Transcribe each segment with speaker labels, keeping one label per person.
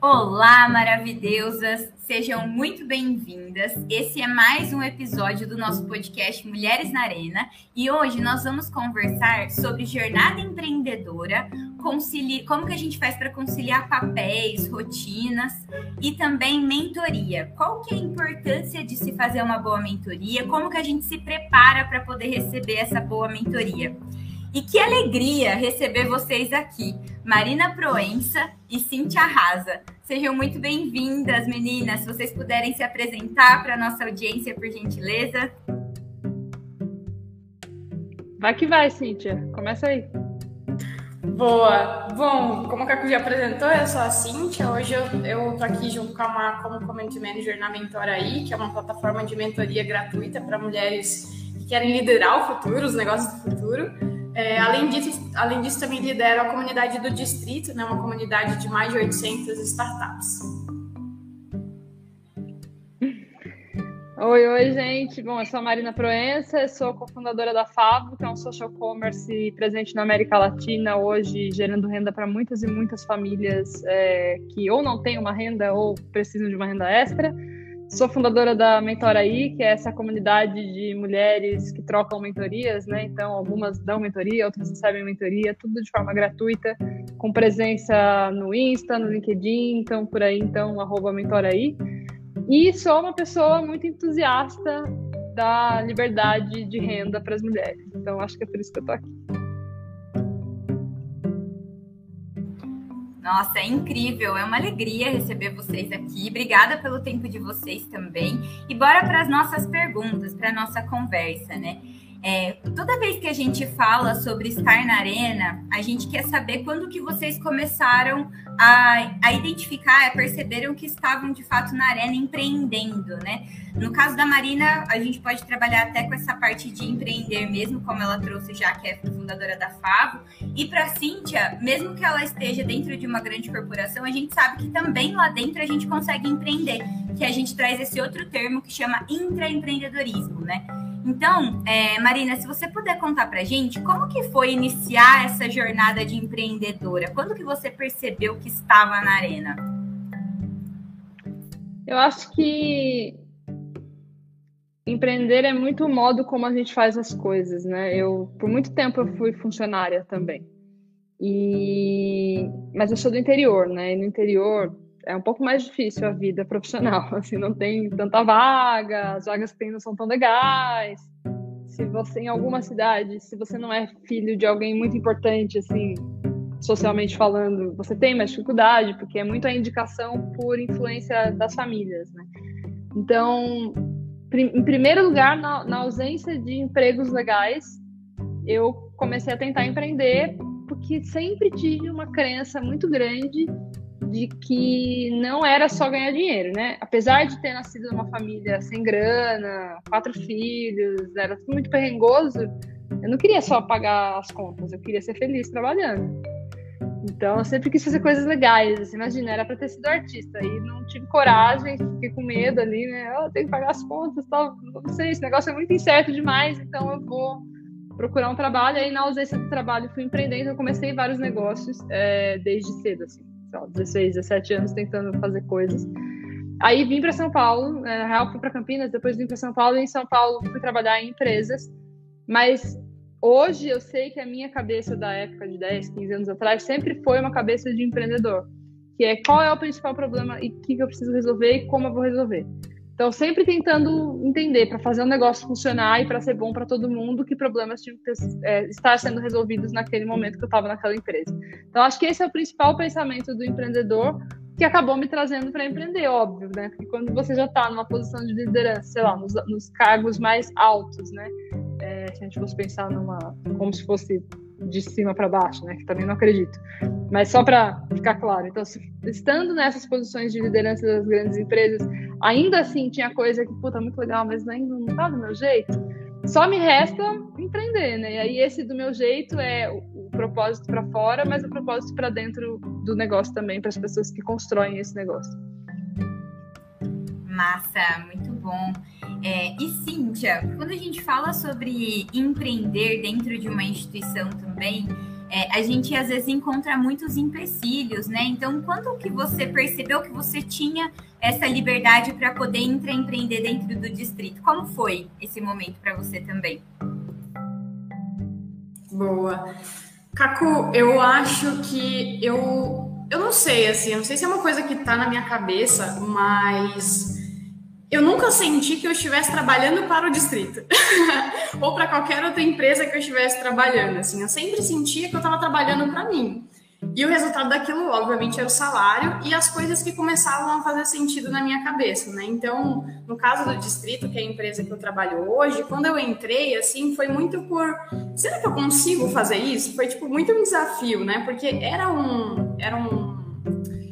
Speaker 1: Olá, maravilhosas! Sejam muito bem-vindas. Esse é mais um episódio do nosso podcast Mulheres na Arena e hoje nós vamos conversar sobre jornada empreendedora, como que a gente faz para conciliar papéis, rotinas e também mentoria. Qual que é a importância de se fazer uma boa mentoria? Como que a gente se prepara para poder receber essa boa mentoria? E que alegria receber vocês aqui, Marina Proença e Cintia Rasa. Sejam muito bem-vindas, meninas. Se vocês puderem se apresentar para a nossa audiência, por gentileza.
Speaker 2: Vai que vai, Cíntia. Começa aí.
Speaker 3: Boa. Bom, como a Cacu já apresentou, eu sou a Cíntia. Hoje eu, eu tô aqui junto com a Mar como Community Manager na Mentoraí, que é uma plataforma de mentoria gratuita para mulheres que querem liderar o futuro, os negócios do futuro. É, além, disso, além disso, também lidero a comunidade do Distrito, né, uma comunidade de mais de 800 startups.
Speaker 2: Oi, oi, gente. Bom, eu sou a Marina Proença, sou cofundadora da Favo, que é um social commerce presente na América Latina, hoje gerando renda para muitas e muitas famílias é, que ou não têm uma renda ou precisam de uma renda extra. Sou fundadora da Mentoraí, que é essa comunidade de mulheres que trocam mentorias, né? Então, algumas dão mentoria, outras recebem mentoria, tudo de forma gratuita, com presença no Insta, no LinkedIn, então por aí, então, arroba. E sou uma pessoa muito entusiasta da liberdade de renda para as mulheres. Então, acho que é por isso que eu tô aqui.
Speaker 1: Nossa, é incrível, é uma alegria receber vocês aqui. Obrigada pelo tempo de vocês também. E bora para as nossas perguntas, para a nossa conversa, né? É, toda vez que a gente fala sobre estar na arena, a gente quer saber quando que vocês começaram a, a identificar, a perceberam que estavam de fato na arena empreendendo, né? No caso da Marina, a gente pode trabalhar até com essa parte de empreender mesmo, como ela trouxe já, que é fundadora da Favo. E para Cíntia, mesmo que ela esteja dentro de uma grande corporação, a gente sabe que também lá dentro a gente consegue empreender, que a gente traz esse outro termo que chama intraempreendedorismo, né? Então, é, Marina, se você puder contar para gente como que foi iniciar essa jornada de empreendedora? Quando que você percebeu que estava na arena?
Speaker 2: Eu acho que empreender é muito o modo como a gente faz as coisas, né? Eu por muito tempo eu fui funcionária também. E mas eu sou do interior, né? E no interior é um pouco mais difícil a vida profissional, assim, não tem tanta vaga, as vagas que tem não são tão legais. Se você em alguma cidade, se você não é filho de alguém muito importante assim, socialmente falando, você tem mais dificuldade, porque é muito a indicação por influência das famílias, né? Então, em primeiro lugar, na, na ausência de empregos legais, eu comecei a tentar empreender porque sempre tive uma crença muito grande de que não era só ganhar dinheiro, né? Apesar de ter nascido numa família sem grana, quatro filhos, era tudo muito perrengoso, eu não queria só pagar as contas, eu queria ser feliz trabalhando. Então, eu sempre quis fazer coisas legais. Assim, imagina, era para ter sido artista. E não tive coragem, fiquei com medo ali, né? Eu tenho que pagar as contas, tal. Não sei, esse negócio é muito incerto demais, então eu vou procurar um trabalho. Aí, na ausência do trabalho, fui empreendendo. Eu comecei vários negócios é, desde cedo, assim, lá, 16, 17 anos, tentando fazer coisas. Aí vim para São Paulo, na real fui para Campinas, depois vim para São Paulo, e em São Paulo fui trabalhar em empresas, mas Hoje eu sei que a minha cabeça da época de 10, 15 anos atrás sempre foi uma cabeça de empreendedor, que é qual é o principal problema e o que, eu preciso resolver e como eu vou resolver. Então, sempre tentando entender para fazer um negócio funcionar e para ser bom para todo mundo, que problemas tinham que é, estar sendo resolvidos naquele momento que eu estava naquela empresa. Então, acho que esse é o principal pensamento do empreendedor que acabou me trazendo para empreender, óbvio, né? Porque quando você já está numa posição de liderança, sei lá, nos, nos cargos mais altos, né? É, se a gente fosse pensar numa como se fosse de cima para baixo, né? Que também não acredito. Mas só para ficar claro, então, se, estando nessas posições de liderança das grandes empresas, ainda assim tinha coisa que puta muito legal, mas ainda não tá do meu jeito. Só me resta empreender, né? E aí esse do meu jeito é o, o propósito para fora, mas o propósito para dentro do negócio também para as pessoas que constroem esse negócio.
Speaker 1: Massa, muito bom. É, e Cíntia, quando a gente fala sobre empreender dentro de uma instituição também, é, a gente às vezes encontra muitos empecilhos, né? Então, quando que você percebeu que você tinha essa liberdade para poder empreender dentro do distrito? Como foi esse momento para você também?
Speaker 3: Boa. Caco, eu acho que eu. Eu não sei, assim, eu não sei se é uma coisa que tá na minha cabeça, mas eu nunca senti que eu estivesse trabalhando para o distrito ou para qualquer outra empresa que eu estivesse trabalhando. Assim, eu sempre sentia que eu estava trabalhando para mim. E o resultado daquilo, obviamente, era o salário e as coisas que começavam a fazer sentido na minha cabeça, né? Então, no caso do distrito, que é a empresa que eu trabalho hoje, quando eu entrei, assim, foi muito por, será que eu consigo fazer isso? Foi tipo muito um desafio, né? Porque era um, era um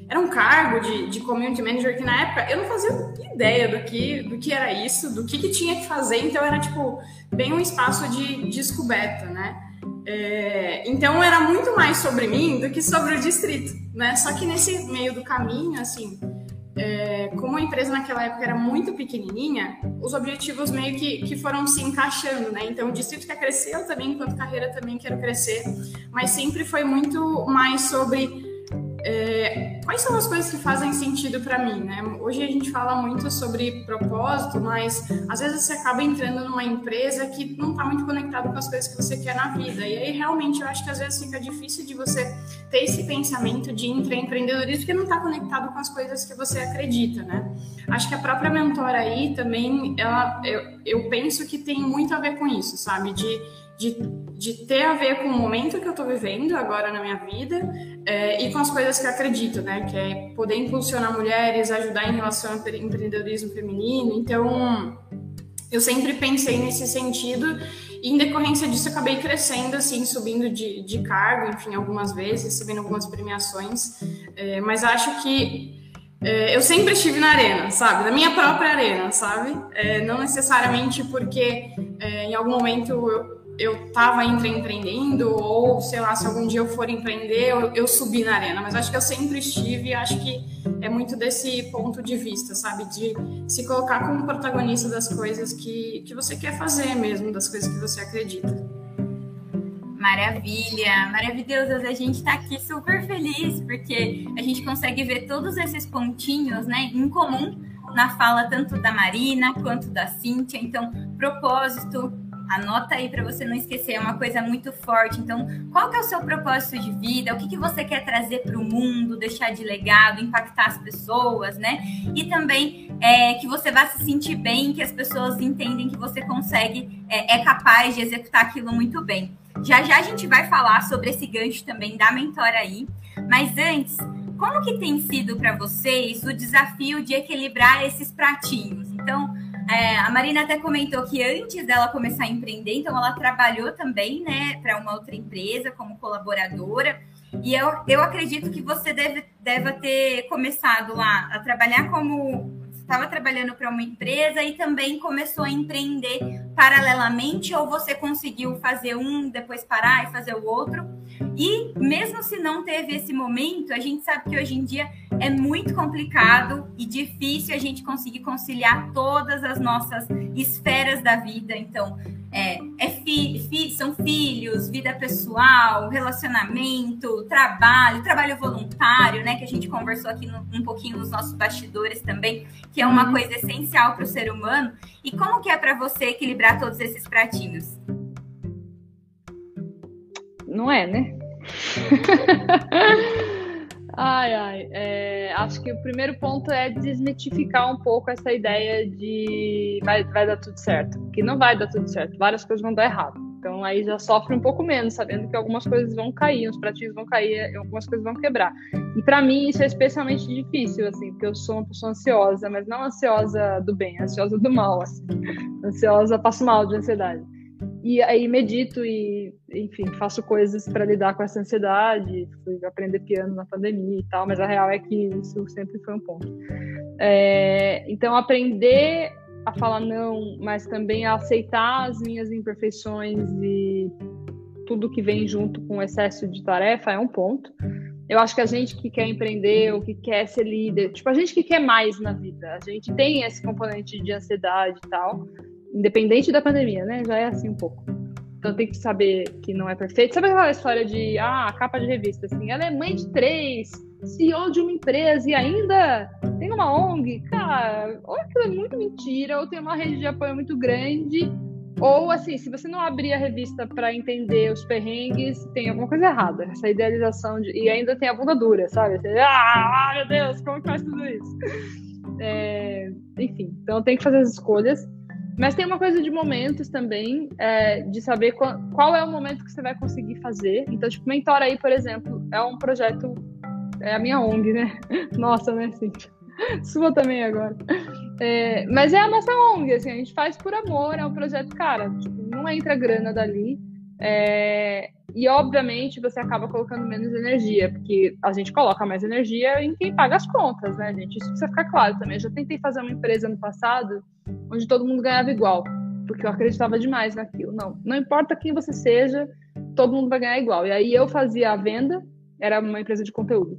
Speaker 3: era um cargo de, de community manager que na época eu não fazia ideia do que, do que era isso, do que, que tinha que fazer, então era tipo bem um espaço de descoberta, né? É, então era muito mais sobre mim do que sobre o distrito, né? Só que nesse meio do caminho, assim, é, como a empresa naquela época era muito pequenininha, os objetivos meio que, que foram se encaixando, né? Então o distrito quer crescer, eu também, enquanto carreira, também quero crescer, mas sempre foi muito mais sobre é, quais são as coisas que fazem sentido para mim, né? Hoje a gente fala muito sobre propósito, mas às vezes você acaba entrando numa empresa que não está muito conectado com as coisas que você quer na vida. E aí realmente eu acho que às vezes fica difícil de você ter esse pensamento de empreendedorismo porque não está conectado com as coisas que você acredita, né? Acho que a própria mentora aí também, ela, eu, eu penso que tem muito a ver com isso, sabe? De de, de ter a ver com o momento que eu estou vivendo agora na minha vida é, e com as coisas que eu acredito, né? Que é poder impulsionar mulheres, ajudar em relação ao empreendedorismo feminino. Então, eu sempre pensei nesse sentido e em decorrência disso acabei crescendo, assim, subindo de, de cargo, enfim, algumas vezes, recebendo algumas premiações. É, mas acho que é, eu sempre estive na arena, sabe? Na minha própria arena, sabe? É, não necessariamente porque é, em algum momento eu, eu estava empreendendo, ou sei lá, se algum dia eu for empreender, eu, eu subi na arena, mas acho que eu sempre estive e acho que é muito desse ponto de vista, sabe? De se colocar como protagonista das coisas que, que você quer fazer mesmo, das coisas que você acredita.
Speaker 1: Maravilha, maravilhoso. A gente está aqui super feliz porque a gente consegue ver todos esses pontinhos né, em comum na fala tanto da Marina quanto da Cíntia. Então, propósito, Anota aí para você não esquecer, é uma coisa muito forte. Então, qual que é o seu propósito de vida? O que, que você quer trazer para o mundo, deixar de legado, impactar as pessoas, né? E também é, que você vá se sentir bem, que as pessoas entendem que você consegue, é, é capaz de executar aquilo muito bem. Já já a gente vai falar sobre esse gancho também da mentora aí. Mas antes, como que tem sido para vocês o desafio de equilibrar esses pratinhos? Então, é, a Marina até comentou que antes dela começar a empreender, então ela trabalhou também, né, para uma outra empresa como colaboradora. E eu, eu acredito que você deve, deve ter começado lá a trabalhar como estava trabalhando para uma empresa e também começou a empreender paralelamente, ou você conseguiu fazer um, depois parar e fazer o outro? E mesmo se não teve esse momento, a gente sabe que hoje em dia é muito complicado e difícil a gente conseguir conciliar todas as nossas esferas da vida. Então, é, é fi, fi, são filhos, vida pessoal, relacionamento, trabalho, trabalho voluntário, né? Que a gente conversou aqui no, um pouquinho nos nossos bastidores também, que é uma uhum. coisa essencial para o ser humano. E como que é para você equilibrar todos esses pratinhos?
Speaker 2: Não é, né? ai, ai. É, acho que o primeiro ponto é desmitificar um pouco essa ideia de vai, vai dar tudo certo. Que não vai dar tudo certo. Várias coisas vão dar errado. Então aí já sofre um pouco menos, sabendo que algumas coisas vão cair, os pratinhos vão cair, algumas coisas vão quebrar. E para mim isso é especialmente difícil, assim, porque eu sou uma pessoa ansiosa, mas não ansiosa do bem, ansiosa do mal, assim. Ansiosa, passo mal de ansiedade. E aí medito e, enfim, faço coisas para lidar com essa ansiedade. Fui aprender piano na pandemia e tal, mas a real é que isso sempre foi um ponto. É, então, aprender a falar não, mas também a aceitar as minhas imperfeições e tudo que vem junto com o excesso de tarefa é um ponto. Eu acho que a gente que quer empreender ou que quer ser líder, tipo, a gente que quer mais na vida, a gente tem esse componente de ansiedade e tal independente da pandemia, né? Já é assim um pouco. Então tem que saber que não é perfeito. Sabe aquela história de ah, capa de revista, assim, ela é mãe de três, CEO de uma empresa e ainda tem uma ONG? Cara, ou aquilo é muito mentira, ou tem uma rede de apoio muito grande, ou assim, se você não abrir a revista para entender os perrengues, tem alguma coisa errada. Essa idealização de. E ainda tem a bunda dura, sabe? Você, ah, meu Deus, como que faz tudo isso? É... Enfim, então tem que fazer as escolhas. Mas tem uma coisa de momentos também, é, de saber qual, qual, é o momento que você vai conseguir fazer. Então, tipo, Mentor aí, por exemplo, é um projeto, é a minha ONG, né? Nossa, né, Cintia? Sua também agora. É, mas é a nossa ONG, assim, a gente faz por amor, é um projeto, cara, tipo, não entra grana dali. É, e obviamente você acaba colocando menos energia, porque a gente coloca mais energia em quem paga as contas, né, gente? Isso precisa ficar claro também. Eu já tentei fazer uma empresa no passado onde todo mundo ganhava igual, porque eu acreditava demais naquilo. Não, não importa quem você seja, todo mundo vai ganhar igual. E aí eu fazia a venda, era uma empresa de conteúdo.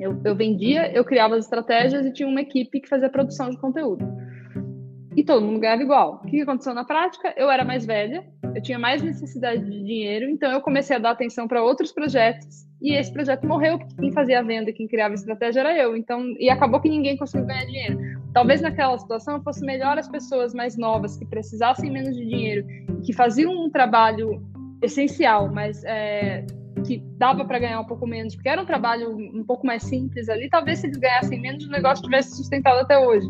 Speaker 2: Eu, eu vendia, eu criava as estratégias e tinha uma equipe que fazia a produção de conteúdo. E todo mundo ganhava igual. O que aconteceu na prática? Eu era mais velha, eu tinha mais necessidade de dinheiro, então eu comecei a dar atenção para outros projetos e esse projeto morreu quem fazia a venda, quem criava a estratégia era eu. Então, e acabou que ninguém conseguiu ganhar dinheiro. Talvez naquela situação fosse melhor as pessoas mais novas que precisassem menos de dinheiro, que faziam um trabalho essencial, mas é, que dava para ganhar um pouco menos, porque era um trabalho um pouco mais simples ali, talvez se eles ganhassem menos, o negócio tivesse sustentado até hoje.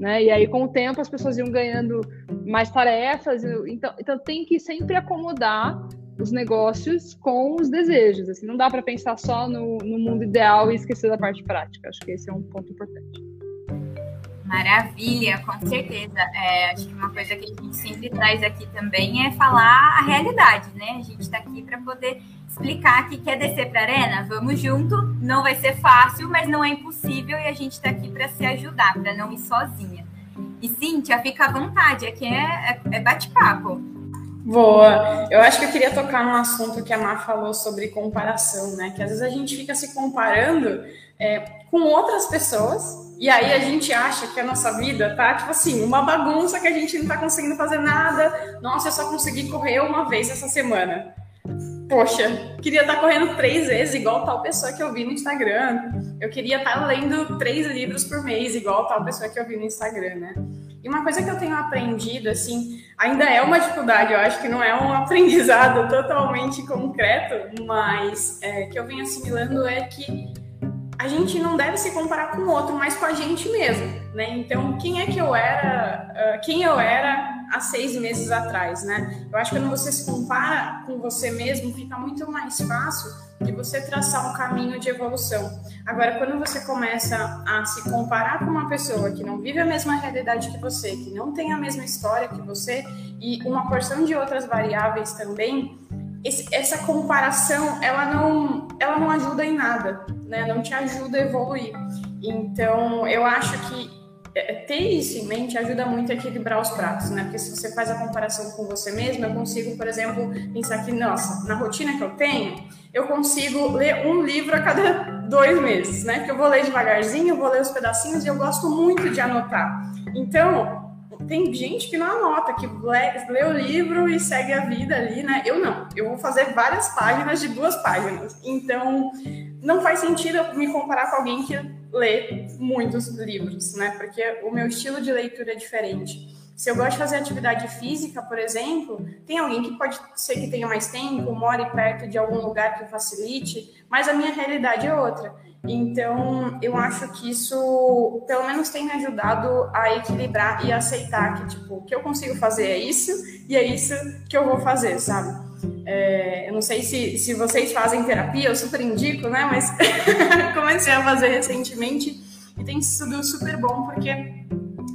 Speaker 2: Né? E aí, com o tempo, as pessoas iam ganhando mais tarefas. Então, então tem que sempre acomodar os negócios com os desejos. Assim, não dá para pensar só no, no mundo ideal e esquecer da parte prática. Acho que esse é um ponto importante.
Speaker 1: Maravilha, com certeza. É, acho que uma coisa que a gente sempre traz aqui também é falar a realidade, né? A gente está aqui para poder explicar que quer descer para a arena, vamos junto. Não vai ser fácil, mas não é impossível e a gente está aqui para se ajudar, para não ir sozinha. E Cíntia, fica à vontade, aqui é, é, é bate-papo.
Speaker 3: Boa. Eu acho que eu queria tocar num assunto que a Má falou sobre comparação, né? Que às vezes a gente fica se comparando é, com outras pessoas e aí a gente acha que a nossa vida tá, tipo assim, uma bagunça que a gente não tá conseguindo fazer nada. Nossa, eu só consegui correr uma vez essa semana. Poxa, queria estar tá correndo três vezes, igual tal pessoa que eu vi no Instagram. Eu queria estar tá lendo três livros por mês, igual tal pessoa que eu vi no Instagram, né? E uma coisa que eu tenho aprendido, assim, ainda é uma dificuldade, eu acho que não é um aprendizado totalmente concreto, mas é, que eu venho assimilando é que a gente não deve se comparar com o outro, mas com a gente mesmo, né? Então, quem é que eu era, uh, quem eu era há seis meses atrás, né? Eu acho que quando você se compara com você mesmo, fica muito mais fácil de você traçar um caminho de evolução. Agora, quando você começa a se comparar com uma pessoa que não vive a mesma realidade que você, que não tem a mesma história que você e uma porção de outras variáveis também, esse, essa comparação ela não, ela não ajuda em nada, né? Não te ajuda a evoluir. Então, eu acho que é, ter isso em mente ajuda muito a equilibrar os pratos, né? Porque se você faz a comparação com você mesmo, eu consigo, por exemplo, pensar que, nossa, na rotina que eu tenho, eu consigo ler um livro a cada dois meses, né? Porque eu vou ler devagarzinho, eu vou ler os pedacinhos e eu gosto muito de anotar. Então, tem gente que não anota, que lê, lê, o livro e segue a vida ali, né? Eu não. Eu vou fazer várias páginas de duas páginas. Então, não faz sentido eu me comparar com alguém que lê muitos livros, né? Porque o meu estilo de leitura é diferente. Se eu gosto de fazer atividade física, por exemplo, tem alguém que pode ser que tenha mais tempo, more perto de algum lugar que facilite, mas a minha realidade é outra. Então, eu acho que isso, pelo menos, tem me ajudado a equilibrar e aceitar que, tipo, o que eu consigo fazer é isso e é isso que eu vou fazer, sabe? É, eu não sei se, se vocês fazem terapia, eu super indico, né? Mas comecei a fazer recentemente e tem sido super bom porque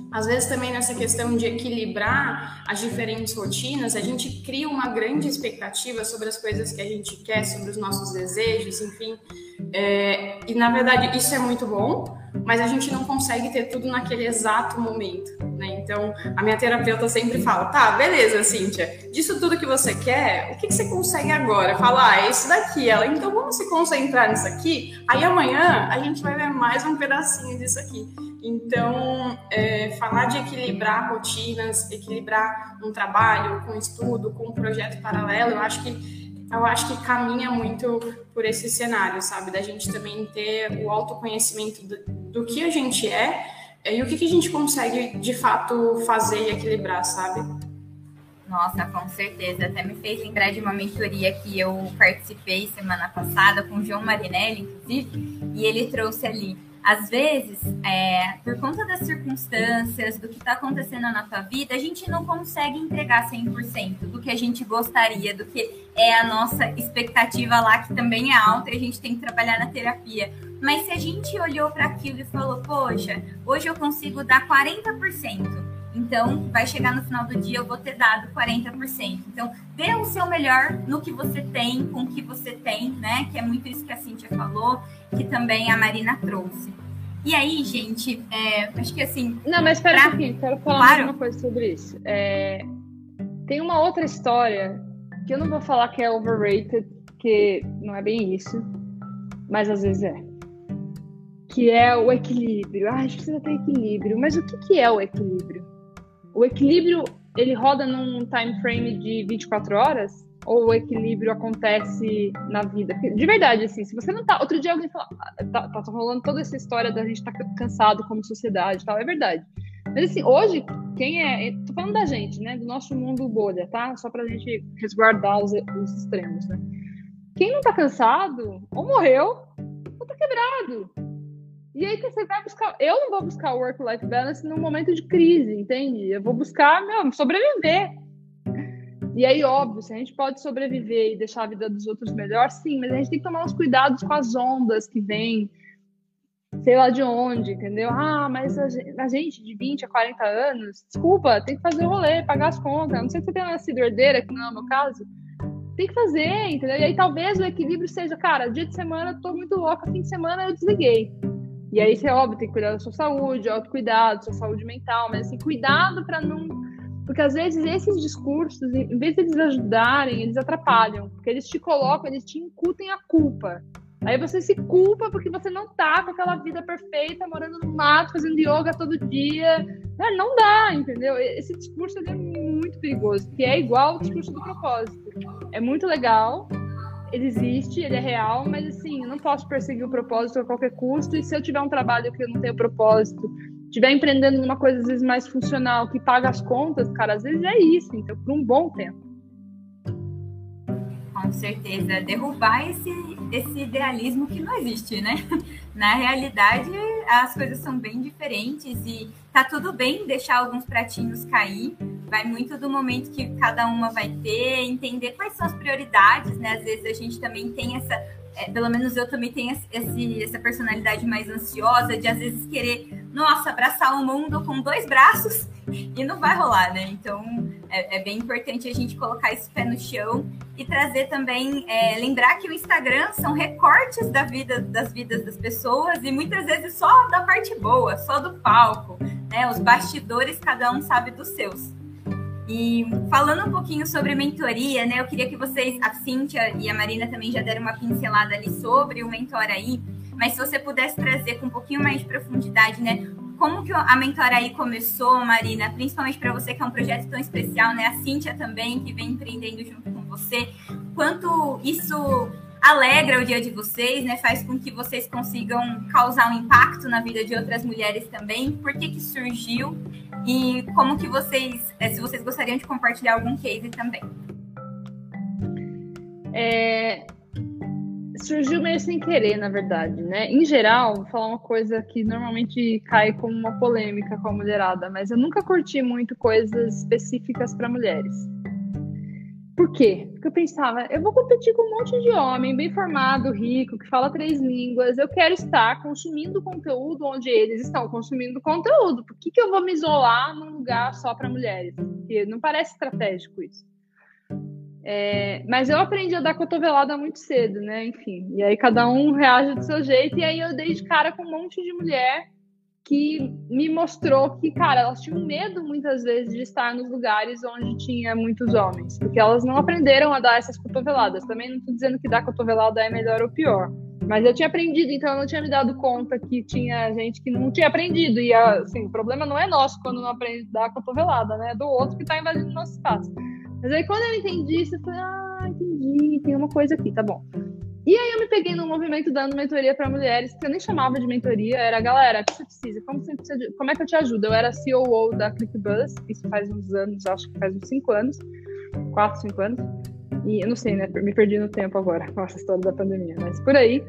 Speaker 3: às vezes também nessa questão de equilibrar as diferentes rotinas, a gente cria uma grande expectativa sobre as coisas que a gente quer, sobre os nossos desejos, enfim. É, e na verdade isso é muito bom, mas a gente não consegue ter tudo naquele exato momento, né? Então a minha terapeuta sempre fala: tá, beleza, Cíntia, disso tudo que você quer, o que, que você consegue agora? Fala, ah, é isso daqui. Ela, então vamos se concentrar nisso aqui, aí amanhã a gente vai ver mais um pedacinho disso aqui. Então, é, falar de equilibrar rotinas, equilibrar um trabalho com estudo, com um projeto paralelo, eu acho que eu acho que caminha muito por esse cenário, sabe? Da gente também ter o autoconhecimento do, do que a gente é e o que, que a gente consegue de fato fazer e equilibrar, sabe?
Speaker 1: Nossa, com certeza. Até me fez lembrar de uma mentoria que eu participei semana passada com o João Marinelli, inclusive, e ele trouxe ali às vezes, é, por conta das circunstâncias, do que está acontecendo na tua vida, a gente não consegue entregar 100% do que a gente gostaria, do que é a nossa expectativa lá, que também é alta e a gente tem que trabalhar na terapia. Mas se a gente olhou para aquilo e falou, poxa, hoje eu consigo dar 40%. Então, vai chegar no final do dia, eu vou ter dado 40%. Então, dê o seu melhor no que você tem, com o que você tem, né? Que é muito isso que a Cintia falou, que também a Marina trouxe. E aí, gente, é, acho que assim.
Speaker 2: Não, mas espera pra... um pouquinho, quero falar claro. uma coisa sobre isso. É, tem uma outra história que eu não vou falar que é overrated, que não é bem isso, mas às vezes é que é o equilíbrio. Ah, a gente precisa ter equilíbrio. Mas o que, que é o equilíbrio? O equilíbrio, ele roda num time frame de 24 horas? Ou o equilíbrio acontece na vida? De verdade, assim, se você não tá... Outro dia alguém falou... Ah, tá, tá rolando toda essa história da gente estar tá cansado como sociedade e tal. É verdade. Mas, assim, hoje, quem é... Tô falando da gente, né? Do nosso mundo bolha, tá? Só pra gente resguardar os, os extremos, né? Quem não tá cansado, ou morreu, ou tá quebrado. E aí você vai buscar. Eu não vou buscar work-life balance num momento de crise, entende? Eu vou buscar, meu, sobreviver. E aí, óbvio, se a gente pode sobreviver e deixar a vida dos outros melhor, sim, mas a gente tem que tomar uns cuidados com as ondas que vêm, sei lá de onde, entendeu? Ah, mas a gente, de 20 a 40 anos, desculpa, tem que fazer o rolê, pagar as contas. Não sei se você tem nascido herdeira, que não é o meu caso. Tem que fazer, entendeu? E aí talvez o equilíbrio seja, cara, dia de semana eu tô muito louca, fim de semana eu desliguei. E aí, você, óbvio, tem que cuidar da sua saúde, autocuidado, sua saúde mental, mas assim, cuidado para não. Porque às vezes esses discursos, em vez de eles ajudarem, eles atrapalham. Porque eles te colocam, eles te incutem a culpa. Aí você se culpa porque você não tá com aquela vida perfeita, morando no mato, fazendo yoga todo dia. Não dá, entendeu? Esse discurso é muito perigoso, que é igual ao discurso do propósito. É muito legal, ele existe, ele é real, mas assim, eu não posso perseguir o propósito a qualquer custo. E se eu tiver um trabalho que eu não tenho propósito, estiver empreendendo numa coisa às vezes mais funcional, que paga as contas, cara, às vezes é isso, então, por um bom tempo.
Speaker 1: Com certeza, derrubar esse, esse idealismo que não existe, né? Na realidade, as coisas são bem diferentes e tá tudo bem deixar alguns pratinhos cair, vai muito do momento que cada uma vai ter, entender quais são as prioridades, né? Às vezes a gente também tem essa, é, pelo menos eu também tenho esse, essa personalidade mais ansiosa de às vezes querer, nossa, abraçar o mundo com dois braços e não vai rolar, né? Então é, é bem importante a gente colocar esse pé no chão e trazer também, é, lembrar que o Instagram são recortes da vida, das vidas das pessoas e muitas vezes só da parte boa, só do palco, né? Os bastidores, cada um sabe dos seus. E falando um pouquinho sobre mentoria, né? Eu queria que vocês, a Cíntia e a Marina também já deram uma pincelada ali sobre o Mentor aí, mas se você pudesse trazer com um pouquinho mais de profundidade, né? Como que a Mentora aí começou, Marina? Principalmente para você que é um projeto tão especial, né? A Cíntia também, que vem empreendendo junto com você. Quanto isso alegra o dia de vocês, né? Faz com que vocês consigam causar um impacto na vida de outras mulheres também. Por que que surgiu e como que vocês, eh, se vocês gostariam de compartilhar algum case também.
Speaker 2: É, surgiu meio sem querer, na verdade, né? Em geral, vou falar uma coisa que normalmente cai como uma polêmica com a mulherada, mas eu nunca curti muito coisas específicas para mulheres. Por quê? Porque eu pensava, eu vou competir com um monte de homem bem formado, rico, que fala três línguas. Eu quero estar consumindo conteúdo onde eles estão consumindo conteúdo. Por que, que eu vou me isolar num lugar só para mulheres? Porque não parece estratégico isso. É, mas eu aprendi a dar cotovelada muito cedo, né? Enfim, e aí cada um reage do seu jeito. E aí eu dei de cara com um monte de mulher que me mostrou que, cara, elas tinham medo muitas vezes de estar nos lugares onde tinha muitos homens, porque elas não aprenderam a dar essas cotoveladas. Também não estou dizendo que dar cotovelada é melhor ou pior, Mas eu tinha aprendido, então eu não tinha me dado conta que tinha gente que não tinha aprendido. E assim, o problema não é nosso quando não aprende dar a cotovelada, né? É do outro que está invadindo nosso espaço. Mas aí quando eu entendi isso, eu falei, ah, entendi, tem uma coisa aqui, tá bom. E aí eu me peguei num movimento dando mentoria para mulheres, que eu nem chamava de mentoria, era galera, o que você precisa? Como, você precisa de... Como é que eu te ajudo? Eu era COO da ClickBuzz, isso faz uns anos, acho que faz uns 5 anos, 4, 5 anos. E eu não sei, né? Me perdi no tempo agora com essa história da pandemia, mas por aí.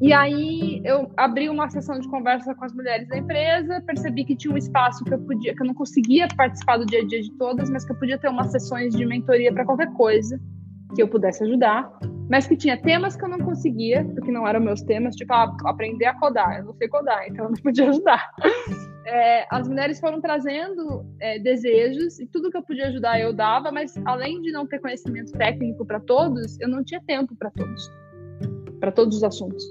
Speaker 2: E aí eu abri uma sessão de conversa com as mulheres da empresa, percebi que tinha um espaço que eu podia, que eu não conseguia participar do dia a dia de todas, mas que eu podia ter umas sessões de mentoria para qualquer coisa que eu pudesse ajudar, mas que tinha temas que eu não conseguia, porque não eram meus temas, tipo ah, aprender a codar, eu não sei codar, então eu não podia ajudar. É, as mulheres foram trazendo é, desejos e tudo que eu podia ajudar eu dava, mas além de não ter conhecimento técnico para todos, eu não tinha tempo para todos, para todos os assuntos.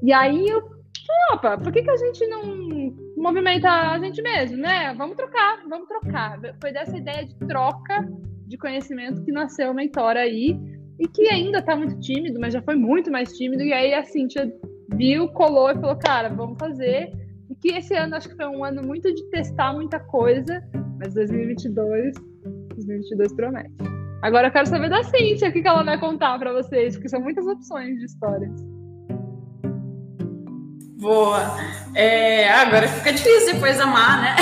Speaker 2: E aí eu falei, opa, por que, que a gente não movimenta a gente mesmo, né? Vamos trocar, vamos trocar. Foi dessa ideia de troca de conhecimento que nasceu o Mentor aí e que ainda está muito tímido, mas já foi muito mais tímido. E aí a Cintia viu, colou e falou, cara, vamos fazer e que esse ano acho que foi um ano muito de testar muita coisa, mas 2022, 2022 promete. Agora eu quero saber da Cintia, o que ela vai contar para vocês, porque são muitas opções de histórias.
Speaker 3: Boa. É, agora fica difícil depois amar, né?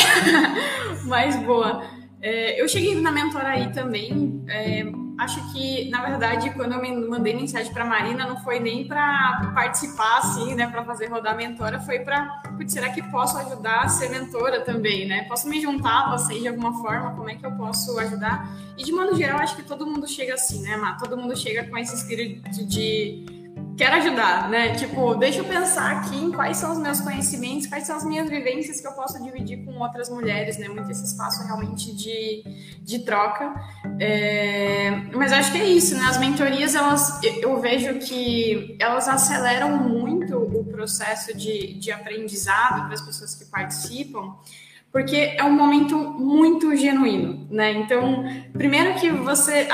Speaker 3: Mas boa. É, eu cheguei na Mentor aí também. É, acho que, na verdade, quando eu me mandei mensagem para Marina, não foi nem para participar, assim, né, para fazer rodar mentora, foi para, será que posso ajudar a ser mentora também, né? Posso me juntar a vocês de alguma forma? Como é que eu posso ajudar? E, de modo geral, acho que todo mundo chega assim, né, Má? Todo mundo chega com esse espírito de quero ajudar, né? Tipo, deixa eu pensar aqui em quais são os meus conhecimentos, quais são as minhas vivências que eu posso dividir com outras mulheres, né? Muito esse espaço realmente de, de troca. É... Mas acho que é isso, né? As mentorias, elas, eu vejo que elas aceleram muito o processo de, de aprendizado para as pessoas que participam porque é um momento muito genuíno, né? Então, primeiro que você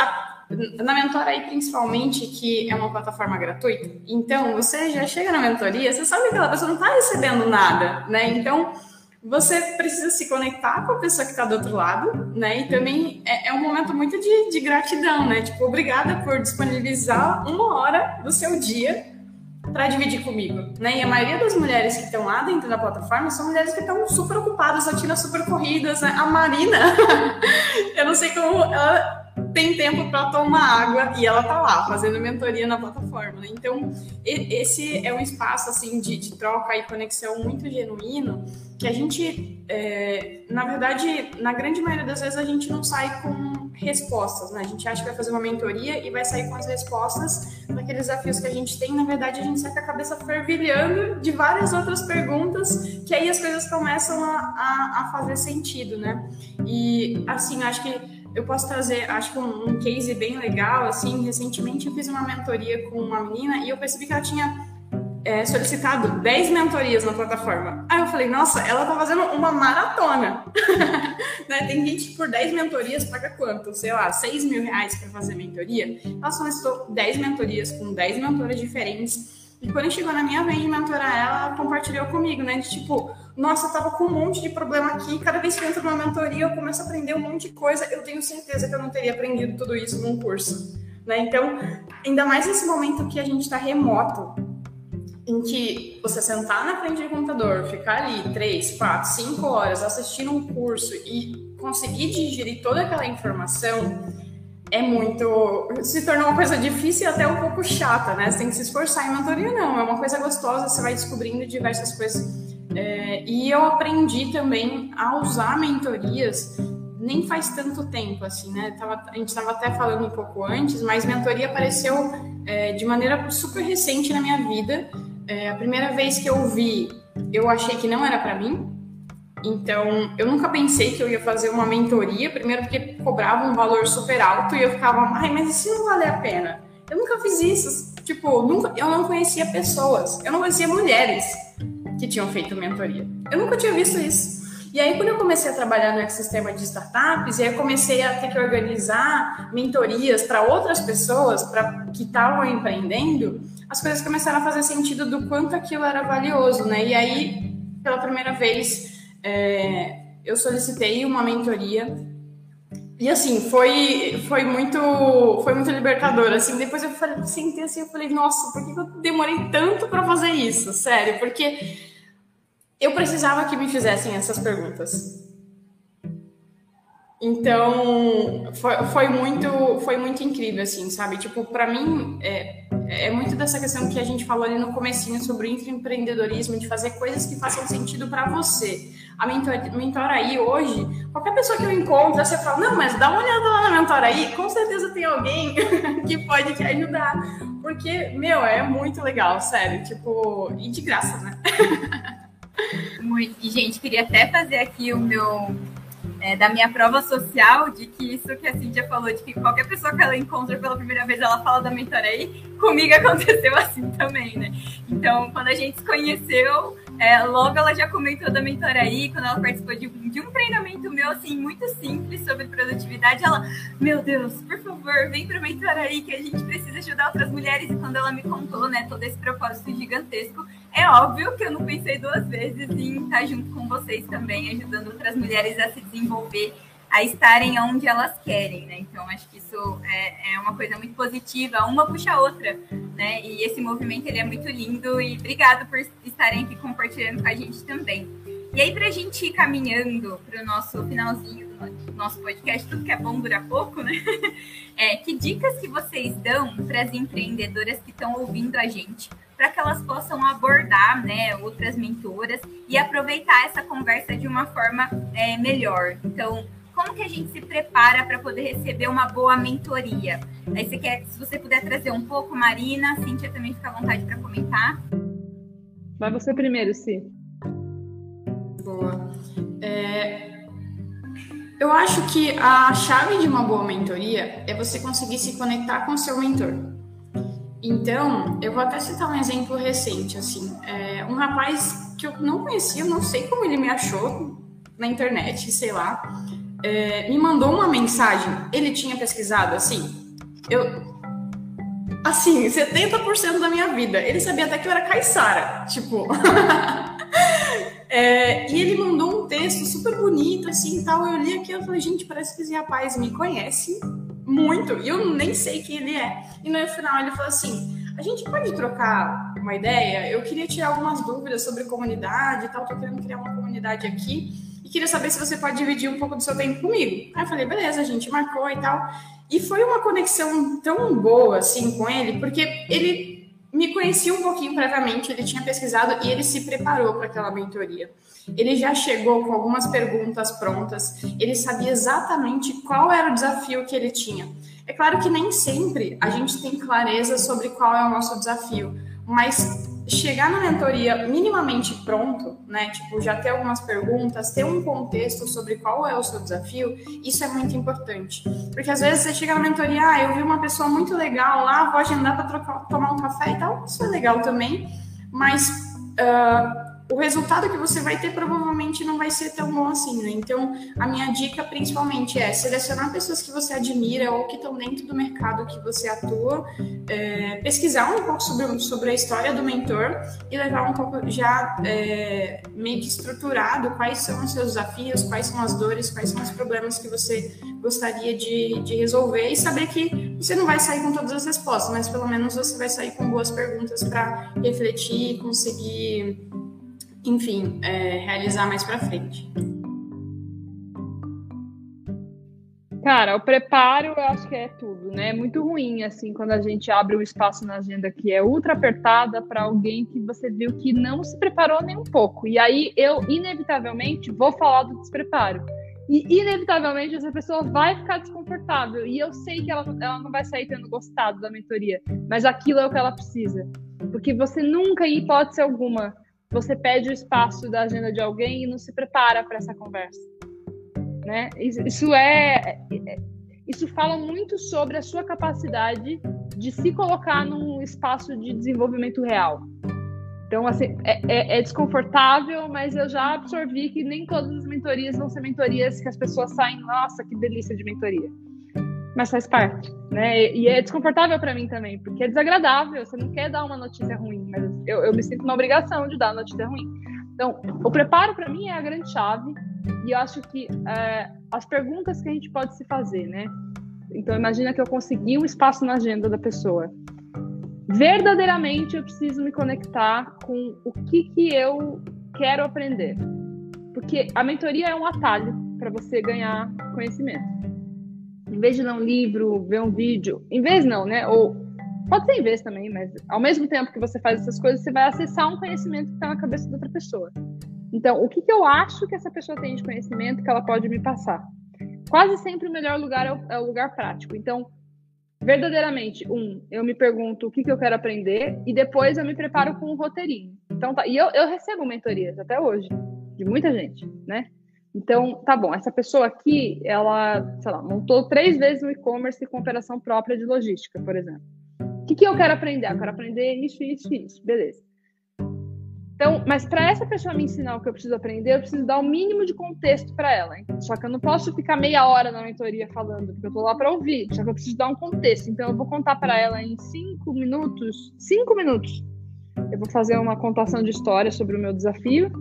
Speaker 3: na mentora aí, principalmente, que é uma plataforma gratuita, então você já chega na mentoria, você sabe que aquela pessoa não está recebendo nada, né? Então você precisa se conectar com a pessoa que está do outro lado, né? E também é, é um momento muito de, de, gratidão, né? Tipo, obrigada por disponibilizar uma hora do seu dia para dividir comigo, né? E a maioria das mulheres que estão lá dentro da plataforma são mulheres que estão super ocupadas, rotinas super corridas. Né? A Marina, eu não sei como ela tem tempo para tomar água e ela tá lá fazendo mentoria na plataforma. Né? Então, esse é um espaço assim de, de, troca e conexão muito genuíno que a gente, é, na verdade, na grande maioria das vezes a gente não sai com respostas, né? A gente acha que vai fazer uma mentoria e vai sair com as respostas daqueles desafios que a gente tem. Na verdade, a gente sai com a cabeça fervilhando de várias outras perguntas que aí as coisas começam a, a, a fazer sentido, né? E assim, acho que eu posso trazer, acho que um, um, case bem legal, assim, recentemente eu fiz uma mentoria com uma menina e eu percebi que ela tinha é, solicitado 10 mentorias na plataforma. Aí eu falei, nossa, ela tá fazendo uma maratona. né? Tem gente que por 10 mentorias paga quanto? Sei lá, 6 mil reais para fazer mentoria. Ela solicitou 10 mentorias com 10 mentoras diferentes. E quando chegou na minha vez de mentorar ela, ela compartilhou comigo, né? De tipo, nossa, eu tava com um monte de problema aqui. Cada vez que eu entro numa mentoria, eu começo a aprender um monte de coisa. Eu tenho certeza que eu não teria aprendido tudo isso num curso. Né? Então, ainda mais nesse momento que a gente está remoto, em que você sentar na frente do computador, ficar ali três, quatro, cinco horas assistindo um curso e conseguir digerir toda aquela informação é muito. se tornou uma coisa difícil e até um pouco chata, né? Você tem que se esforçar em mentoria, não. É uma coisa gostosa, você vai descobrindo diversas coisas é, e eu aprendi também a usar mentorias nem faz tanto tempo, assim, né? Tava, a gente estava até falando um pouco antes, mas mentoria apareceu é, de maneira super recente na minha vida. É, a primeira vez que eu vi, eu achei que não era para mim. Então, eu nunca pensei que eu ia fazer uma mentoria, primeiro porque cobrava um valor super alto e eu ficava, ai, mas isso não vale a pena. Eu nunca fiz isso. Tipo, nunca, eu não conhecia pessoas, eu não conhecia mulheres que tinham feito mentoria. Eu nunca tinha visto isso. E aí, quando eu comecei a trabalhar no ecossistema de startups, e aí comecei a ter que organizar mentorias para outras pessoas pra, que estavam empreendendo, as coisas começaram a fazer sentido do quanto aquilo era valioso, né? E aí, pela primeira vez, é, eu solicitei uma mentoria e assim, foi, foi muito foi muito libertador, assim, depois eu falei, sentei assim, eu falei, nossa, por que eu demorei tanto para fazer isso? Sério, porque eu precisava que me fizessem essas perguntas. Então, foi, foi muito foi muito incrível, assim, sabe? Tipo, para mim, é, é muito dessa questão que a gente falou ali no comecinho sobre empreendedorismo, de fazer coisas que façam sentido para você. A mentor, aí hoje, qualquer pessoa que eu encontro, você fala, não, mas dá uma olhada lá na mentor aí, com certeza tem alguém que pode te ajudar. Porque, meu, é muito legal, sério, tipo, e de graça, né?
Speaker 1: Muito. E, gente, queria até fazer aqui o meu é, da minha prova social, de que isso que a Cintia falou, de que qualquer pessoa que ela encontra pela primeira vez, ela fala da mentorei, comigo aconteceu assim também, né? Então, quando a gente se conheceu, é, logo ela já comentou da mentoraí, quando ela participou de, de, um treinamento meu, assim, muito simples sobre produtividade, ela, meu Deus, por favor, vem para mentoraí, que a gente precisa ajudar outras mulheres, e quando ela me contou, né, todo esse propósito gigantesco, é óbvio que eu não pensei duas vezes em estar junto com vocês também, ajudando outras mulheres a se desenvolver, a estarem onde elas querem, né? Então, acho que isso é, é, uma coisa muito positiva, uma puxa a outra, né? E esse movimento, ele é muito lindo e obrigado por estarem aqui compartilhando com a gente também. E aí, para a gente ir caminhando para o nosso finalzinho do nosso podcast, tudo que é bom dura pouco, né? É, que dicas que vocês dão para as empreendedoras que estão ouvindo a gente para que elas possam abordar né, outras mentoras e aproveitar essa conversa de uma forma é, melhor. Então, como que a gente se prepara para poder receber uma boa mentoria? Aí você quer, se você puder trazer um pouco, Marina, a Cíntia também fica à vontade para comentar.
Speaker 2: Vai você primeiro, Cí.
Speaker 3: Boa. É, eu acho que a chave de uma boa mentoria é você conseguir se conectar com o seu mentor. Então, eu vou até citar um exemplo recente, assim, é, um rapaz que eu não conhecia, não sei como ele me achou na internet, sei lá, é, me mandou uma mensagem, ele tinha pesquisado, assim, eu... Assim, 70% da minha vida. Ele sabia até que eu era caiçara, tipo... É, e ele mandou um texto super bonito, assim, tal. Eu li aqui e falei, gente, parece que esse rapaz me conhece muito. E eu nem sei quem ele é. E no final ele falou assim: a gente pode trocar uma ideia? Eu queria tirar algumas dúvidas sobre comunidade e tal. Tô querendo criar uma comunidade aqui. E queria saber se você pode dividir um pouco do seu tempo comigo. Aí eu falei, beleza, a gente marcou e tal. E foi uma conexão tão boa, assim, com ele, porque ele me conhecia um pouquinho previamente, ele tinha pesquisado e ele se preparou para aquela mentoria. Ele já chegou com algumas perguntas prontas, ele sabia exatamente qual era o desafio que ele tinha. É claro que nem sempre a gente tem clareza sobre qual é o nosso desafio, mas chegar na mentoria minimamente pronto, né? Tipo, já ter algumas perguntas, ter um contexto sobre qual é o seu desafio, isso é muito importante. Porque às vezes você chega na mentoria, ah, eu vi uma pessoa muito legal lá, vou agendar para tomar um café e tal, isso é legal também, mas. Uh, o resultado que você vai ter provavelmente não vai ser tão bom assim, né? Então, a minha dica principalmente é selecionar pessoas que você admira ou que estão dentro do mercado que você atua, é, pesquisar um pouco sobre, sobre a história do mentor e levar um pouco já é, meio que estruturado quais são os seus desafios, quais são as dores, quais são os problemas que você gostaria de, de resolver e saber que você não vai sair com todas as respostas, mas pelo menos você vai sair com boas perguntas para refletir, conseguir enfim, é, realizar mais para frente.
Speaker 2: Cara, o preparo eu acho que é tudo, né? É muito ruim, assim, quando a gente abre um espaço na agenda que é ultra apertada para alguém que você viu que não se preparou nem um pouco. E aí eu, inevitavelmente, vou falar do despreparo. E, inevitavelmente, essa pessoa vai ficar desconfortável. E eu sei que ela, ela não vai sair tendo gostado da mentoria, mas aquilo é o que ela precisa. Porque você nunca, em hipótese alguma, você pede o espaço da agenda de alguém e não se prepara para essa conversa. Né? Isso é, é, isso fala muito sobre a sua capacidade de se colocar num espaço de desenvolvimento real. Então, assim, é, é, é desconfortável, mas eu já absorvi que nem todas as mentorias vão ser mentorias que as pessoas saem, nossa, que delícia de mentoria. Mas faz parte, né? E é desconfortável para mim também, porque é desagradável. Você não quer dar uma notícia ruim, mas eu, eu me sinto na obrigação de dar uma notícia ruim. Então, o preparo para mim é a grande chave. E eu acho que é, as perguntas que a gente pode se fazer, né? Então, imagina que eu consegui um espaço na agenda da pessoa. Verdadeiramente, eu preciso me conectar com o que, que eu quero aprender. Porque a mentoria é um atalho para você ganhar conhecimento. Em vez de ler um livro, ver um vídeo, em vez não, né? Ou pode ser em vez também, mas ao mesmo tempo que você faz essas coisas, você vai acessar um conhecimento que está na cabeça da outra pessoa. Então, o que, que eu acho que essa pessoa tem de conhecimento que ela pode me passar? Quase sempre o melhor lugar é o, é o lugar prático. Então, verdadeiramente, um, eu me pergunto o que, que eu quero aprender e depois eu me preparo com um roteirinho. Então, tá, e eu, eu recebo mentorias até hoje, de muita gente, né? Então, tá bom, essa pessoa aqui, ela, sei lá, montou três vezes o e-commerce com operação própria de logística, por exemplo. O que, que eu quero aprender? Eu quero aprender isso, isso, isso. Beleza. Então, mas para essa pessoa me ensinar o que eu preciso aprender, eu preciso dar o mínimo de contexto para ela. Hein? Só que eu não posso ficar meia hora na mentoria falando, porque eu tô lá para ouvir. Só que eu preciso dar um contexto. Então, eu vou contar para ela em cinco minutos, cinco minutos. Eu vou fazer uma contação de história sobre o meu desafio.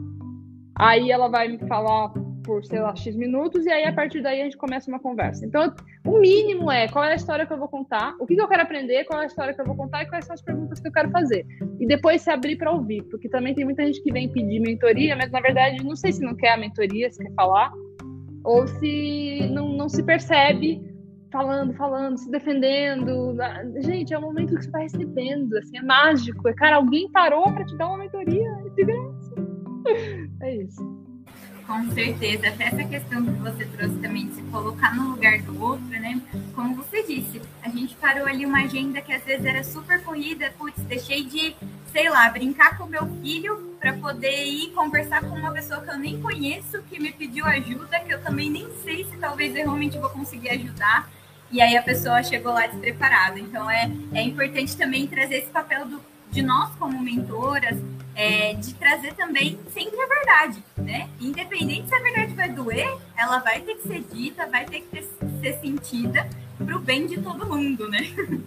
Speaker 2: Aí ela vai me falar por, sei lá, X minutos, e aí a partir daí a gente começa uma conversa. Então, o mínimo é qual é a história que eu vou contar, o que, que eu quero aprender, qual é a história que eu vou contar e quais são as perguntas que eu quero fazer. E depois se abrir para ouvir, porque também tem muita gente que vem pedir mentoria, mas na verdade não sei se não quer a mentoria, se quer falar, ou se não, não se percebe falando, falando, se defendendo. Gente, é o momento que você está recebendo, assim, é mágico. É, cara, alguém parou para te dar uma mentoria de graça. É isso.
Speaker 1: Com certeza, até essa questão que você trouxe também de se colocar no lugar do outro, né? Como você disse, a gente parou ali uma agenda que às vezes era super corrida, putz, deixei de, sei lá, brincar com meu filho para poder ir conversar com uma pessoa que eu nem conheço, que me pediu ajuda, que eu também nem sei se talvez eu realmente vou conseguir ajudar. E aí a pessoa chegou lá despreparada. Então é, é importante também trazer esse papel do, de nós como mentoras, é, de trazer também sempre a verdade, né? Independente se a verdade vai doer, ela vai ter que ser dita, vai ter que ser sentida para o bem de todo mundo, né?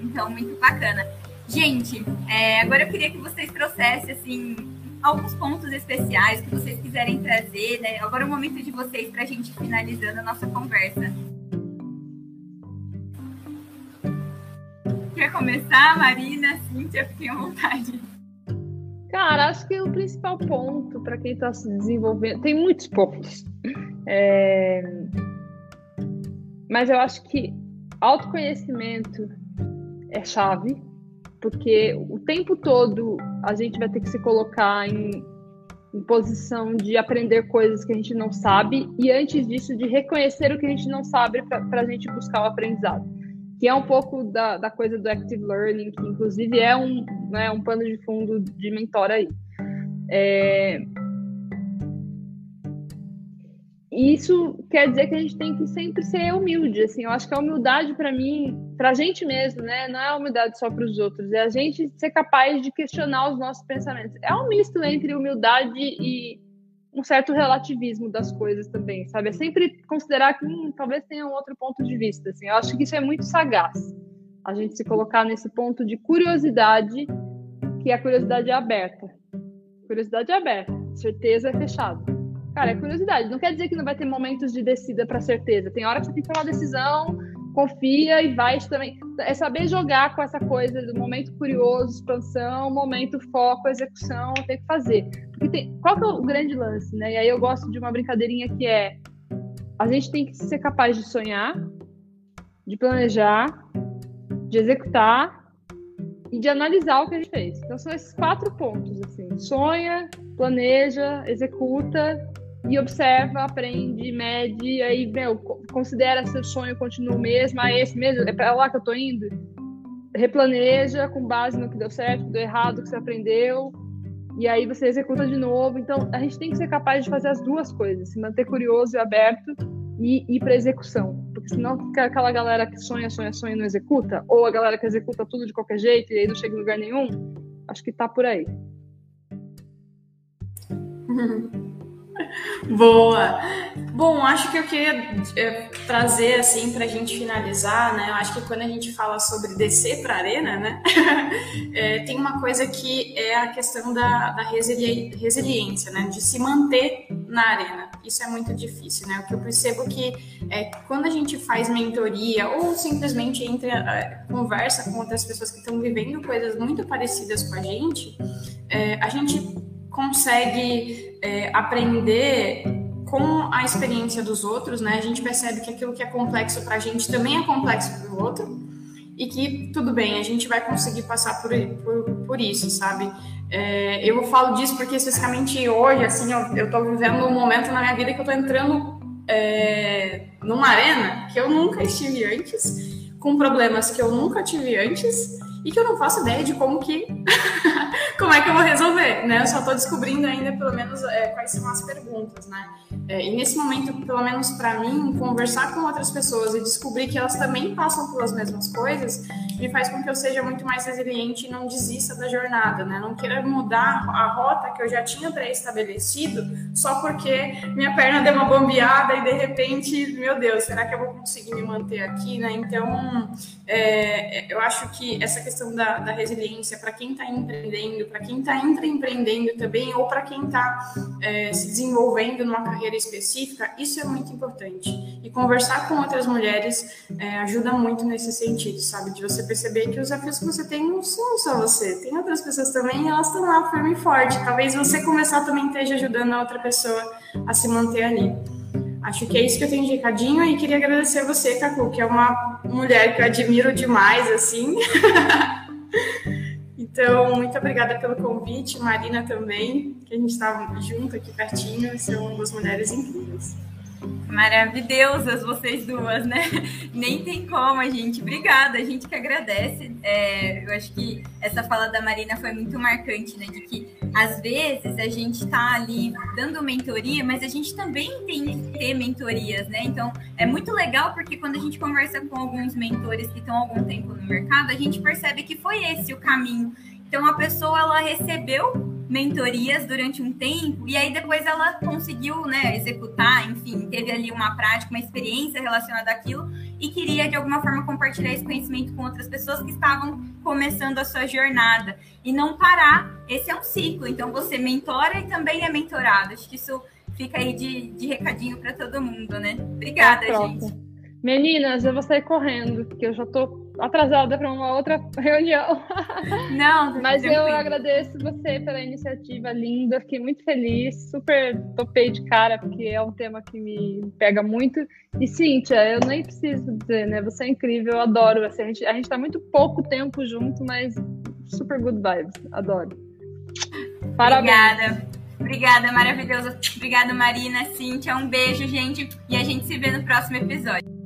Speaker 1: Então, muito bacana. Gente, é, agora eu queria que vocês trouxessem, assim, alguns pontos especiais que vocês quiserem trazer, né? Agora é o momento de vocês para a gente finalizando a nossa conversa. Quer começar, Marina, Cíntia? Fiquem à vontade.
Speaker 2: Cara, acho que o principal ponto para quem está se desenvolvendo. Tem muitos pontos. É... Mas eu acho que autoconhecimento é chave, porque o tempo todo a gente vai ter que se colocar em, em posição de aprender coisas que a gente não sabe e antes disso de reconhecer o que a gente não sabe para a gente buscar o aprendizado que é um pouco da, da coisa do active learning, que inclusive é um, né, um pano de fundo de mentor aí. É... Isso quer dizer que a gente tem que sempre ser humilde, assim, eu acho que a humildade para mim, para a gente mesmo, né, não é a humildade só para os outros, é a gente ser capaz de questionar os nossos pensamentos. É um misto entre humildade e um certo relativismo das coisas também, sabe? É sempre considerar que hum, talvez tenha um outro ponto de vista, assim. Eu acho que isso é muito sagaz. A gente se colocar nesse ponto de curiosidade, que a curiosidade é aberta. Curiosidade é aberta, certeza é fechada. Cara, é curiosidade. Não quer dizer que não vai ter momentos de descida para certeza. Tem hora que você tem que tomar decisão, confia e vai também. É saber jogar com essa coisa do momento curioso, expansão, momento foco, execução, tem que fazer. Porque tem, qual que é o grande lance, né? E aí eu gosto de uma brincadeirinha que é a gente tem que ser capaz de sonhar, de planejar, de executar e de analisar o que a gente fez. Então são esses quatro pontos, assim. Sonha, planeja, executa e observa, aprende, mede, aí, meu, considera se o sonho continua o mesmo, ah, esse mesmo, é para lá que eu tô indo. Replaneja com base no que deu certo, que deu errado, que você aprendeu, e aí você executa de novo. Então, a gente tem que ser capaz de fazer as duas coisas, se manter curioso e aberto e ir para execução. Porque senão fica aquela galera que sonha, sonha, sonha e não executa, ou a galera que executa tudo de qualquer jeito e aí não chega em lugar nenhum. Acho que tá por aí.
Speaker 3: Boa! Bom, acho que eu queria é, trazer assim para a gente finalizar, né? Eu acho que quando a gente fala sobre descer para a arena, né? é, tem uma coisa que é a questão da, da resili resiliência, né? De se manter na arena. Isso é muito difícil, né? O que eu percebo que é, quando a gente faz mentoria ou simplesmente entra, é, conversa com outras pessoas que estão vivendo coisas muito parecidas com a gente, é, a gente consegue é, aprender com a experiência dos outros, né? A gente percebe que aquilo que é complexo para a gente também é complexo para o outro e que tudo bem, a gente vai conseguir passar por, por, por isso, sabe? É, eu falo disso porque especificamente hoje, assim, eu, tô vivendo um momento na minha vida que eu tô entrando é, numa arena que eu nunca estive antes, com problemas que eu nunca tive antes e que eu não faço ideia de como que como é que eu vou resolver, né? Eu só estou descobrindo ainda, pelo menos, é, quais são as perguntas, né? É, e nesse momento, pelo menos para mim, conversar com outras pessoas e descobrir que elas também passam pelas mesmas coisas, me faz com que eu seja muito mais resiliente e não desista da jornada, né? Não queira mudar a rota que eu já tinha pré-estabelecido só porque minha perna deu uma bombeada e de repente, meu Deus, será que eu vou conseguir me manter aqui, né? Então, é, eu acho que essa questão da, da resiliência para quem está empreendendo, para quem está empreendendo também, ou para quem está é, se desenvolvendo numa carreira específica, isso é muito importante. E conversar com outras mulheres é, ajuda muito nesse sentido, sabe? De você perceber que os desafios que você tem não são só você, tem outras pessoas também e elas estão lá firme e forte. Talvez você começar também esteja ajudando a outra pessoa a se manter ali. Acho que é isso que eu tenho de recadinho e queria agradecer você, Cacu, que é uma mulher que eu admiro demais, assim. Então, muito obrigada pelo convite, Marina também, que a gente estava junto aqui pertinho, são duas mulheres incríveis.
Speaker 1: Maravilhosas vocês duas, né? Nem tem como, a gente. Obrigada, a gente que agradece. É, eu acho que essa fala da Marina foi muito marcante, né? De que às vezes a gente está ali dando mentoria, mas a gente também tem que ter mentorias, né? Então é muito legal porque quando a gente conversa com alguns mentores que estão há algum tempo no mercado, a gente percebe que foi esse o caminho então a pessoa ela recebeu mentorias durante um tempo e aí depois ela conseguiu, né, executar, enfim, teve ali uma prática, uma experiência relacionada àquilo e queria de alguma forma compartilhar esse conhecimento com outras pessoas que estavam começando a sua jornada e não parar. Esse é um ciclo. Então você mentora e também é mentorado. Acho que isso fica aí de, de recadinho para todo mundo, né? Obrigada, é gente.
Speaker 2: Meninas, eu vou sair correndo, porque eu já tô atrasada para uma outra reunião.
Speaker 1: Não,
Speaker 2: mas eu agradeço você pela iniciativa linda, fiquei muito feliz, super topei de cara, porque é um tema que me pega muito. E Cíntia, eu nem preciso dizer, né? Você é incrível, eu adoro você. A gente, a gente tá muito pouco tempo junto, mas super good vibes, adoro.
Speaker 1: Parabéns. Obrigada. Obrigada, maravilhosa. Obrigada, Marina, Cíntia. Um beijo, gente. E a gente se vê no próximo episódio.